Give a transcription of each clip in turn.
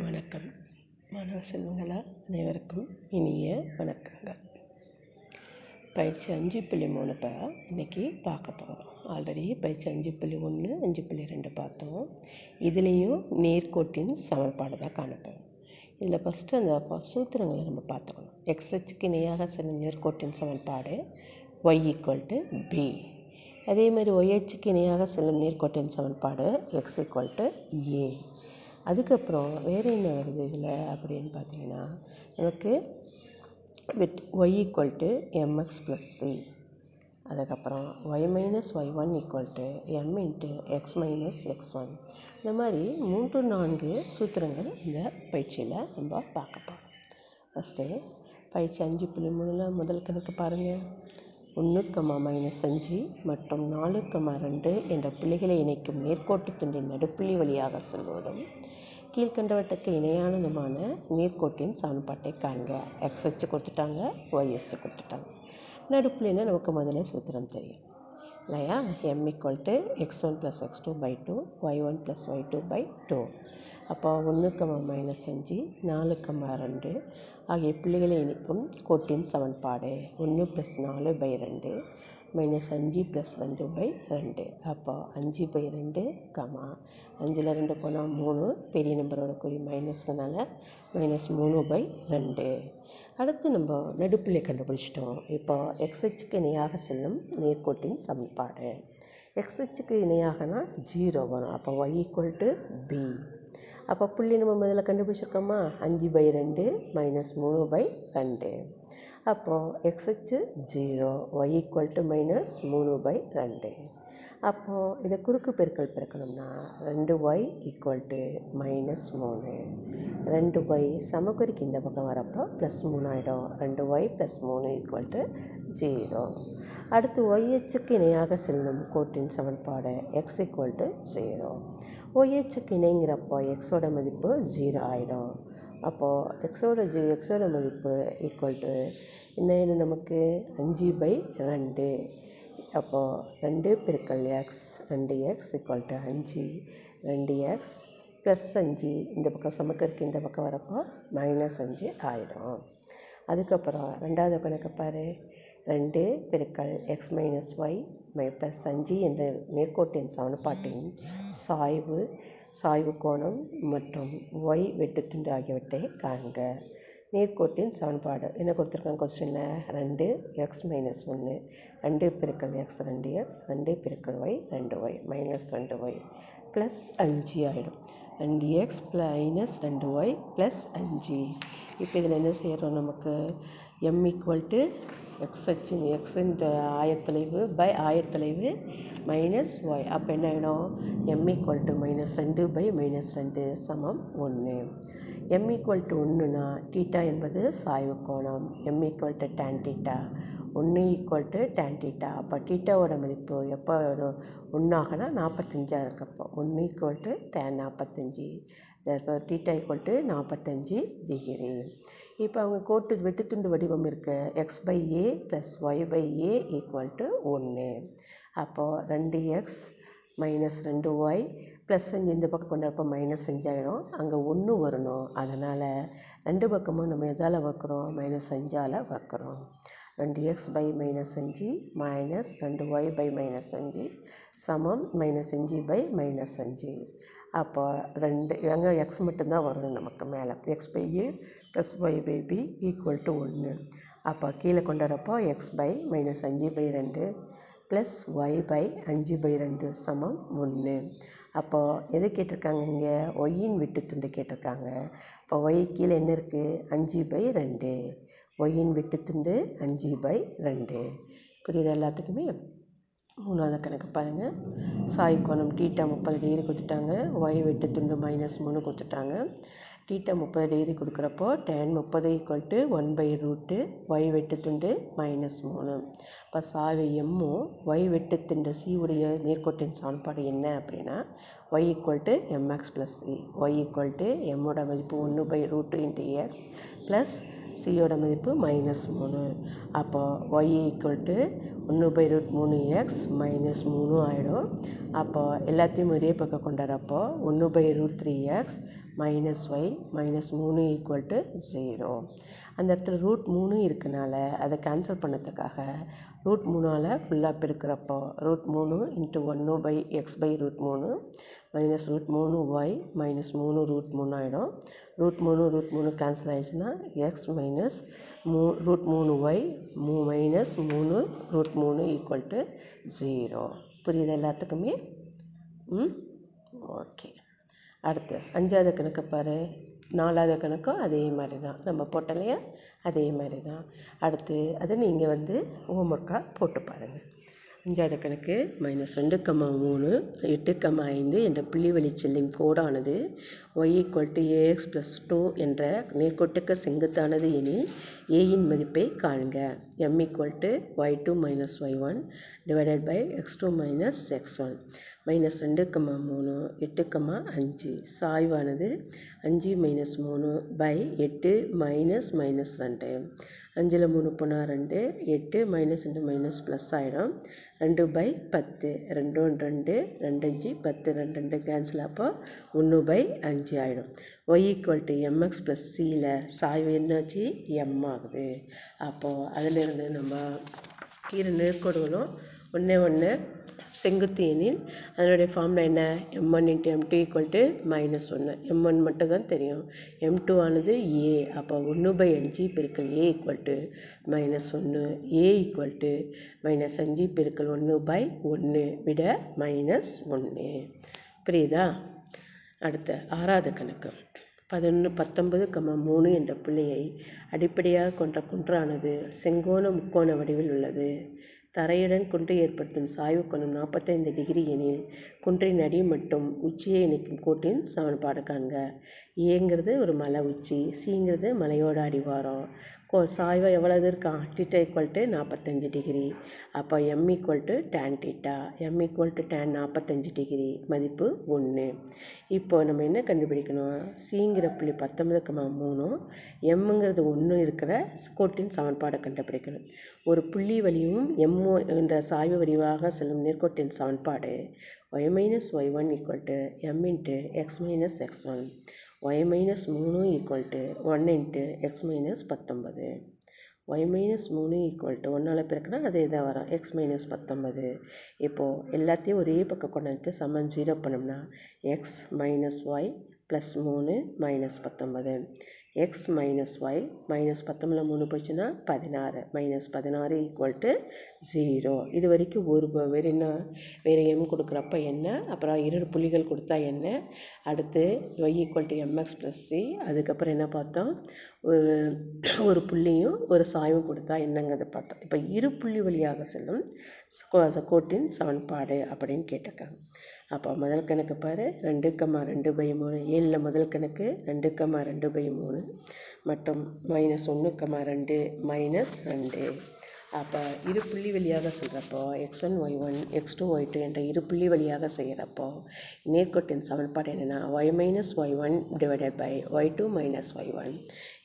வணக்கம். மாணவ செல்வங்களா அனைவருக்கும் இனிய வணக்கங்கள். பயிற்சி அஞ்சு புள்ளி மூணு இப்போ இன்றைக்கி பார்க்க போகிறோம் ஆல்ரெடி பயிற்சி அஞ்சு புள்ளி ஒன்று அஞ்சு புள்ளி ரெண்டு பார்த்தோம். இதுலேயும் நேர்கோட்டின் சமன்பாடு தான் காணப்போம் இதில் ஃபஸ்ட்டு அந்த சூத்திரங்களை நம்ம பார்த்துக்கணும். எக்ஸ்ஹெச்சுக்கு இணையாக செல்லும் நேர்கோட்டின் சமன்பாடு ஒய் ஈக்குவல் டு பி அதே மாதிரி ஒய்ஹெச்சுக்கு இணையாக செல்லும் நேர்கோட்டின் சமன்பாடு எக்ஸ் ஈக்குவல் டு ஏ அதுக்கப்புறம் வேறு என்ன வருது இதில் அப்படின்னு பார்த்தீங்கன்னா நமக்கு with Y equal to M X plus C அதுக்கப்புறம் Y minus Y one equal to M into X minus X one இந்த மாதிரி மூன்று நான்கு சூத்திரங்கள் இந்த பயிற்சியில் நம்ம பார்க்க போகிறோம் ஃபஸ்ட்டு பயிற்சி அஞ்சு புள்ளி மூணில் முதல் கணக்கு பாருங்கள் ஒன்று கம்மா மைனஸ் அஞ்சு மற்றும் நாலு கம்மா ரெண்டு என்ற புள்ளிகளை இணைக்கும் நேர்க்கோட்டுத் துண்டின் நடுப்புள்ளி வழியாக செல்வதும் கீழ்கண்டவற்றுக்கு இணையானதுமான நேர்க்கோட்டின் சமன்பாட்டை காண்க. எக்ஸ் அச்சு கொடுத்துட்டாங்க ஒய் அச்சு கொடுத்துட்டாங்க. நடுப்புள்ளினா நமக்கு முதல்ல சூத்திரம் தெரியும். இல்லையா? M equal to X one plus X two by two Y one plus Y two by two அப்போ ஒன்று கம்மா மைனஸ் அஞ்சு நாலு ரெண்டு ஆகிய புள்ளிகளை இணைக்கும் கோட்டின் சமன்பாடு. ஒன்று ப்ளஸ் நாலு பை ரெண்டு. மைனஸ் அஞ்சு ப்ளஸ் ரெண்டு பை ரெண்டு அப்போது அஞ்சு பை ரெண்டு கமா அஞ்சில் ரெண்டு போனால் மூணு. பெரிய நம்பரோட குறி மைனஸ்னால மைனஸ் மூணு பை ரெண்டு அடுத்து நம்ம நடுப்புள்ளி கண்டுபிடிச்சிட்டோம். இப்போ எக்ஸ்ஹெச்சுக்கு இணையாக செல்லும் நேர்கோட்டின் சமன்பாடு. எக்ஸ்ஹெச்சுக்கு இணையாகனா ஜீரோ வரும். அப்போ ஒய் ஈக்குவல் டு பி அப்போ புள்ளி நம்ம முதல்ல கண்டுபிடிச்சிருக்கோமா? அஞ்சு பை ரெண்டு மைனஸ் மூணு பை ரெண்டு அப்போது எக்ஸ்ஹெச்சு zero Y equal to minus மூணு பை ரெண்டு. அப்போது இதை குறுக்கு பெருக்கல் பெருக்கணும்னா ரெண்டு ஒய் ஈக்குவல் டு மைனஸ் மூணு. ரெண்டு ஒய் சமக்குறிக்கு இந்த பக்கம் வரப்போ ப்ளஸ் மூணு ஆகிடும் ரெண்டு ஒய் ப்ளஸ் மூணு ஈக்குவல் டு ஜீரோ அடுத்து ஒய்ஹெச்சுக்கு இணையாக செல்லும் கோட்டின் சமன்பாடு எக்ஸ் ஈக்குவல் டு ஜீரோ ஒய்ஹெச்சுக்கு இணைங்கிறப்போ எக்ஸோட மதிப்பு ஜீரோ ஆகிடும் அப்போது எக்ஸோட ஜி எக்ஸோட மதிப்பு ஈக்குவல் டு என்ன நமக்கு? அஞ்சு பை ரெண்டு. அப்போது ரெண்டு பெருக்கல் எக்ஸ் ரெண்டு எக்ஸ் ஈக்குவல் டு அஞ்சு. ரெண்டு எக்ஸ் ப்ளஸ் அஞ்சு. இந்த பக்கம் சமக்கருக்கு இந்த பக்கம் வரப்போ மைனஸ் அஞ்சு ஆகிடும் அதுக்கப்புறம் ரெண்டாவது கணக்கு பாரு. ரெண்டு பெருக்கல் எக்ஸ் மைனஸ் ஒய் மை ப்ளஸ் அஞ்சு என்ற நேர்கோட்டின் சமன்பாட்டின் சாய்வு சாய்வு கோணம் மற்றும் ஒய் வெட்டுத்துண்டு ஆகியவற்றை காண்க. நேர்கோட்டின் சமன்பாடு என்ன கொடுத்துருக்காங்க கொஸ்டினில் ரெண்டு எக்ஸ் மைனஸ் ஒன்று ரெண்டு பெருக்கல் எக்ஸ் ரெண்டு எக்ஸ் ரெண்டு பெருக்கல் ஒய் ரெண்டு ஒய் மைனஸ் ரெண்டு ஒய் ப்ளஸ் அஞ்சு ஆகிடும் ரெண்டு எக்ஸ் மைனஸ் ரெண்டு ஒய் ப்ளஸ் அஞ்சு. இப்போ இதில் என்ன செய்கிறோம் நமக்கு? m x அச்சின் எக்ஸ் என்ற ஆயத்தொலைவு பை ஆயத்தொலைவு மைனஸ் ஒய் அப்போ என்ன ஆகிடும் எம்மி குவால்ட்டு மைனஸ் ரெண்டு பை மைனஸ் ரெண்டு சமம் ஒன்று m ஒன்றுனா என்பது சாய்வு கோணம். M tan ஒன்று tan அப்போ ஓட மதிப்பு எப்போ வரும்? ஒன்றாகனா நாற்பத்தஞ்சா இருக்கப்போ. ஒன்று tan நாற்பத்தஞ்சி டீட்டா தட்ஸால் நாற்பத்தஞ்சி டிகிரி இப்போ அவங்க கோட்டு வெட்டுத்துண்டு வடிவம் இருக்குது X by A plus Y by A equal to ஒன்று அப்போது ரெண்டு எக்ஸ் மைனஸ் ரெண்டு ஒய் ப்ளஸ் அஞ்சு இந்த பக்கம் கொண்டு வரப்போ மைனஸ் அஞ்சாயிடும் அங்கே ஒன்று வரணும். அதனால் ரெண்டு பக்கமும் நம்ம எதால் வைக்கிறோம்? மைனஸ் அஞ்சால் வைக்கிறோம். ரெண்டு எக்ஸ் பை மைனஸ் அஞ்சு மைனஸ் ரெண்டு ஒய் பை மைனஸ் அஞ்சு சமம் மைனஸ் அஞ்சு பை மைனஸ் அஞ்சு. அப்போ ரெண்டு அங்கே எக்ஸ் மட்டும்தான் வரணும் நமக்கு மேலே. X by A plus Y by B equal to ஒன்று அப்போ கீழே கொண்டு வரப்போ எக்ஸ் பை மைனஸ் அஞ்சு பை ரெண்டு. ப்ளஸ் ஒய் பை அஞ்சு பை ரெண்டு சமம் ஒன்று. அப்போது எது கேட்டிருக்காங்க இங்கே? ஒய்யின் வெட்டுத்துண்டு கேட்டிருக்காங்க. இப்போ ஒய் கீழே என்ன இருக்குது அஞ்சு பை ரெண்டு. ஒய்யின் வெட்டுத்துண்டு அஞ்சு பை ரெண்டு. புரியுது எல்லாத்துக்குமே? மூணாவது கணக்கு பாருங்கள் சாய் கோணம் டீட்டா முப்பது டிகிரி கொடுத்துட்டாங்க. ஒய் வெட்டு துண்டு மைனஸ் மூணு கொடுத்துட்டாங்க. டீட்டா முப்பது டிகிரி கொடுக்குறப்போ டேன் முப்பது equal to one by root Y வெட்டு துண்டு மைனஸ் மூணு. இப்போ சாய்வு எம்மும் ஒய் வெட்டு துண்டு சி உடைய நேர்கோட்டின் சமன்பாடு என்ன அப்படின்னா Y equal to M X plus C Y equal to எம்மோட மதிப்பு ஒன்று by root into X plus சியோட மதிப்பு மைனஸ் மூணு. அப்போது ஒய் ஈக்குவல் டு ஒன்று பை ரூட் மூணு எக்ஸ் மைனஸ் மூணு ஆகிடும் அப்போது எல்லாத்தையும் ஒரே பக்கம் கொண்டாடுறப்போ ஒன்று by root three X minus Y minus மூணு ஈக்குவல் டு ஜீரோ அந்த இடத்துல ரூட் மூணு இருக்கனால அதை கேன்சல் பண்ணதுக்காக ரூட் மூணால் ஃபுல்லாக பெருக்கிறப்போ ரூட் மூணு இன்ட்டு ஒன்று பை எக்ஸ் பை ரூட் மூணு மைனஸ் ரூட் மூணு ஒய் மைனஸ் மூணு ரூட் மூணு ஆகிடும் ரூட் மூணு ரூட் மூணு கேன்சல் ஆகிடுச்சுன்னா எக்ஸ் மைனஸ் மூ ரூட் மூணு ஒய் மூ மைனஸ் மூணு ரூட் மூணு ஈக்குவல் டு ஜீரோ புரியுது எல்லாத்துக்குமே? ம்? ஓகே அடுத்து அஞ்சாவது கணக்கை பார். நாலாவது கணக்கும் அதே மாதிரி தான் நம்ம போட்டலையா அதே மாதிரி தான் அடுத்து அதை நீங்கள் வந்து ஹோம் ஒர்க்காக போட்டு பாருங்கள் அஞ்சாவது கணக்கு மைனஸ் ரெண்டு கமா மூணு எட்டு கமா ஐந்து என்ற புள்ளிவழிச்செல்லின் கோடானது Y equal to A X plus two என்ற நேர்கோட்டுக்கு செங்குத்தானது எனில் ஏயின் மதிப்பை காண்க. M equal to Y two minus Y one divided by X two minus X one minus ரெண்டு கம்மா மூணு எட்டு கம்மா அஞ்சு. சாய்வானது அஞ்சு மைனஸ் மூணு பை எட்டு மைனஸ் மைனஸ் ரெண்டு. அஞ்சில் மூணு போனால் ரெண்டு எட்டு மைனஸ் ரெண்டு மைனஸ் ப்ளஸ் ஆகிடும் ரெண்டு பை பத்து. ரெண்டு ஒன்று ரெண்டு ரெண்டு அஞ்சு பத்து ரெண்டு ரெண்டு கேன்சல் அப்போ ஒன்று பை அஞ்சு ஆகிடும் Y equal to M X plus சியில் சாய்வு என்னாச்சு? எம் ஆகுது. அப்போது அதிலிருந்து நம்ம இரு நேர்கோடுகளும் ஒன்றே ஒன்று செங்குத்து எனில் அதனுடைய ஃபார்முலா என்ன? M one into M two equal to minus ஒன்று எம் ஒன் மட்டும் தான் தெரியும். எம் டூ ஆனது ஏ அப்போ ஒன்று பை அஞ்சு பெருக்கல் ஏ ஈக்குவல் டு மைனஸ் ஒன்று ஏ ஈக்குவல் டு மைனஸ் அஞ்சு பெருக்கல் ஒன்று பை ஒன்று விட மைனஸ் ஒன்று புரியுதா? அடுத்த ஆறாவது கணக்கு. பதினொன்று பத்தொன்பது கம்மா மூணு என்ற புள்ளியை அடிப்படையாக கொண்ட குன்றானது செங்கோண முக்கோண வடிவில் உள்ளது. தரையுடன் குன்று ஏற்படுத்தும் சாய்வு கோணம் நாற்பத்தைந்து டிகிரி எனில் குன்றின் அடி மற்றும் உச்சியை இணைக்கும் கோட்டின் சமன்பாடு காண்க. ஏங்கிறது ஒரு மலை உச்சி சிங்கிறது மலையோட அடிவாரம். கோ சாய்வு எவ்வளவு இருக்கான் டிட்டா ஈக்குவல் டு நாற்பத்தஞ்சு டிகிரி அப்போ M equal to tan theta M equal to tan நாற்பத்தஞ்சு டிகிரி மதிப்பு ஒன்று இப்போ நம்ம என்ன கண்டுபிடிக்கணும்? சிங்கிற புள்ளி பத்தொம்பது கமா மூணும் எம்முங்கிறது ஒன்று இருக்கிற கோட்டின் சமன்பாடை கண்டுபிடிக்கணும். ஒரு புள்ளி வழியும் எம்மோ என்ற சாய்வு வடிவாக செல்லும் நேர்கோட்டின் சமன்பாடு Y minus Y one equal to M into X minus X one Y minus மூணு equal to one into X minus பத்தொம்பது ஒய் மைனஸ் மூணு ஈக்குவல் டு ஒன்றால் பிறக்குனா அது தான் வரும். எக்ஸ் மைனஸ் பத்தொம்பது இப்போது எல்லாத்தையும் ஒரே பக்கம் கொண்டு வந்துட்டு சமன் ஜீரோ பண்ணோம்னா எக்ஸ் மைனஸ் ஒய் ப்ளஸ் மூணு மைனஸ் பத்தொம்பது எக்ஸ் மைனஸ் ஒய் மைனஸ் பத்தொம்பதில் மூணு போச்சுன்னா பதினாறு. மைனஸ் பதினாறு ஈக்குவல் டு ஜீரோ இது வரைக்கும் ஒரு வேறு என்ன வேறு எம் கொடுக்குறப்ப என்ன? அப்புறம் இரு புள்ளிகள் கொடுத்தா என்ன? அடுத்து Y equal to M X plus C அதுக்கப்புறம் என்ன பார்த்தோம்? ஒரு ஒரு புள்ளியும் ஒரு சாய்வும் கொடுத்தா என்னங்கிறத பார்த்தோம். இப்போ இரு புள்ளி வழியாக செல்லும் கோட்டின் சமன்பாடு அப்படின்னு கேட்டிருக்காங்க. அப்போ முதல் கணக்கு பாரு ரெண்டு கம்மா ரெண்டு பை மூணு. ஏழில் முதல் கணக்கு ரெண்டு கம்மா ரெண்டு பை மூணு. மற்றும் மைனஸ் ஒன்று கம்மா ரெண்டு மைனஸ் ரெண்டு. அப்போ இரு புள்ளி வழியாக செல்கிறப்போ X one Y one X two Y two என்ற இரு புள்ளி வழியாக செய்கிறப்போ நேர்கோட்டின் சமன்பாடு என்னென்னா Y minus Y one divided by Y two minus Y one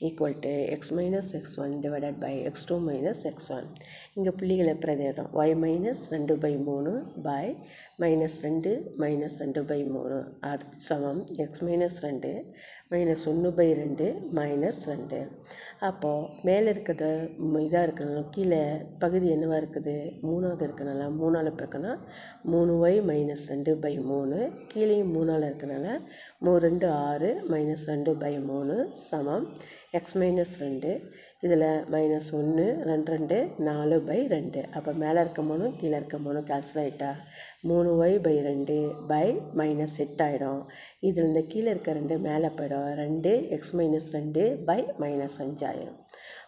equal to X minus X one divided by X two minus X one இங்கே புள்ளிகளை பிரதியிடும் ஒய் மைனஸ் ரெண்டு பை மூணு பை மைனஸ் ரெண்டு மைனஸ் ரெண்டு பை மூணு. அடுத்து சமம். எக்ஸ் மைனஸ் ரெண்டு மைனஸ் ஒன்று பை ரெண்டு மைனஸ் ரெண்டு. அப்போது மேலே இருக்கிறது இதாக இருக்கனால கீழே பகுதி என்னவாக இருக்குது? மூணாவது இருக்கனால மூணால் பிறக்கணும் மூணு ஒய் மைனஸ் ரெண்டு பை மூணு. கீழேயும் மூணால் இருக்கனால மூ ரெண்டு ஆறு மைனஸ் ரெண்டு பை மூணு சமம். எக்ஸ் மைனஸ் ரெண்டு இதில் மைனஸ் ஒன்று ரெண்டு ரெண்டு நாலு பை ரெண்டு. அப்போ மேலே இருக்க மூணு கீழே இருக்க மூணு கேன்சல் ஆகிட்டா மூணு ஒய் பை ரெண்டு பை மைனஸ் எட்டு ஆகிடும் இதில் இந்த கீழே இருக்க ரெண்டு மேலே போயிடும். ரெண்டு எக்ஸ் மைனஸ் ரெண்டு பை மைனஸ் அஞ்சு ஆயிடும்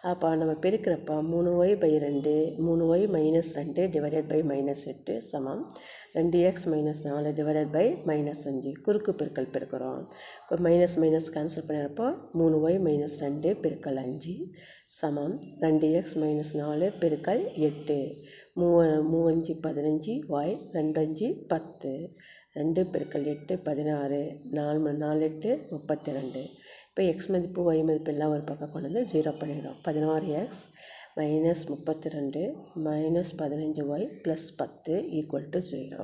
அப்போ நம்ம பெருக்கிறப்ப மூணு ஒய் பை ரெண்டு மூணு ஒய் மைனஸ் ரெண்டு டிவைடட் பை மைனஸ் எட்டு சமம். ரெண்டு எக்ஸ் மைனஸ் நாலு டிவைடட் பை மைனஸ் அஞ்சு. குறுக்கு பெருக்கல் பெருக்கிறோம். மைனஸ் மைனஸ் கேன்சல் பண்ணுறப்போ மூணு ஒய் மைனஸ் ரெண்டு பெருக்கல் அஞ்சு சமம். ரெண்டு எக்ஸ் மைனஸ் நாலு பெருக்கல் எட்டு. மூ மூவஞ்சு பதினஞ்சு ஒய் ரெண்டஞ்சு பத்து. ரெண்டு பெருக்கல் எட்டு பதினாறு நாலு ம நாலு எட்டு முப்பத்தி ரெண்டு இப்போ எக்ஸ் மதிப்பு ஒய் மதிப்பு எல்லாம் ஒரு பக்கம் கொண்டு வந்து ஜீரோ பண்ணிடுறோம். பதினாறு எக்ஸ் மைனஸ் முப்பத்தி ரெண்டு மைனஸ் பதினஞ்சு ஒய் ப்ளஸ் பத்து ஈக்குவல் டு ஜீரோ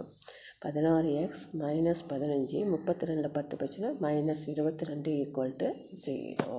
பதினாறு எக்ஸ் மைனஸ் பதினஞ்சு முப்பத்தி ரெண்டில் பத்து போச்சுன்னா மைனஸ் இருபத்தி ரெண்டு ஈக்குவல் டு ஜீரோ